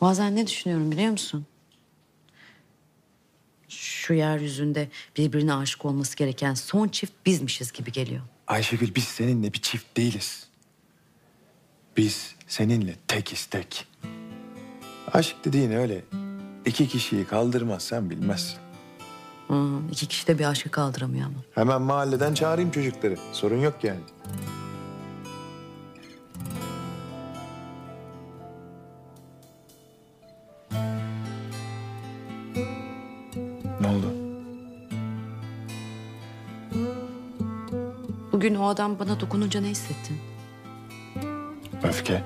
Bazen ne düşünüyorum biliyor musun? Şu yeryüzünde birbirine aşık olması gereken son çift bizmişiz gibi geliyor. Ayşegül biz seninle bir çift değiliz. Biz seninle tekiz tek. Aşk dediğin öyle iki kişiyi kaldırmaz sen bilmezsin. Hı, iki kişi de bir aşkı kaldıramıyor ama. Hemen mahalleden çağırayım çocukları. Sorun yok yani. Oldu? Bugün o adam bana dokununca ne hissettin? Öfke.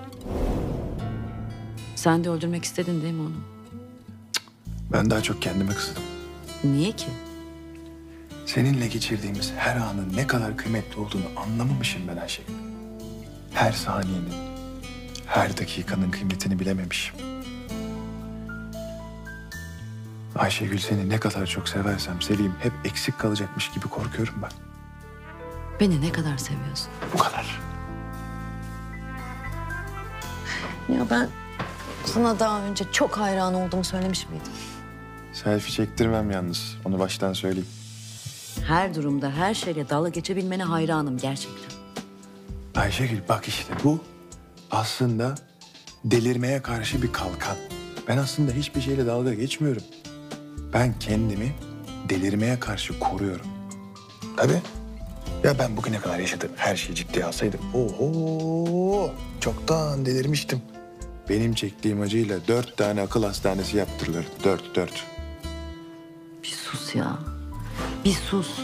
Sen de öldürmek istedin değil mi onu? Ben daha çok kendime kızdım. Niye ki? Seninle geçirdiğimiz her anın ne kadar kıymetli olduğunu anlamamışım ben Ayşegül. Her saniyenin, her dakikanın kıymetini bilememişim. Ayşegül seni ne kadar çok seversem seveyim hep eksik kalacakmış gibi korkuyorum ben. Beni ne kadar seviyorsun? Bu kadar. Ya ben sana daha önce çok hayran olduğumu söylemiş miydim? Selfie çektirmem yalnız. Onu baştan söyleyeyim. Her durumda her şeyle dalga geçebilmene hayranım gerçekten. Ayşegül bak işte bu aslında delirmeye karşı bir kalkan. Ben aslında hiçbir şeyle dalga geçmiyorum. Ben kendimi delirmeye karşı koruyorum. Tabii. Ya ben bugüne kadar yaşadığım her şeyi ciddiye alsaydım. Oho! Çoktan delirmiştim. Benim çektiğim acıyla dört tane akıl hastanesi yaptırılır. Dört, dört. Bir sus ya. Bir sus.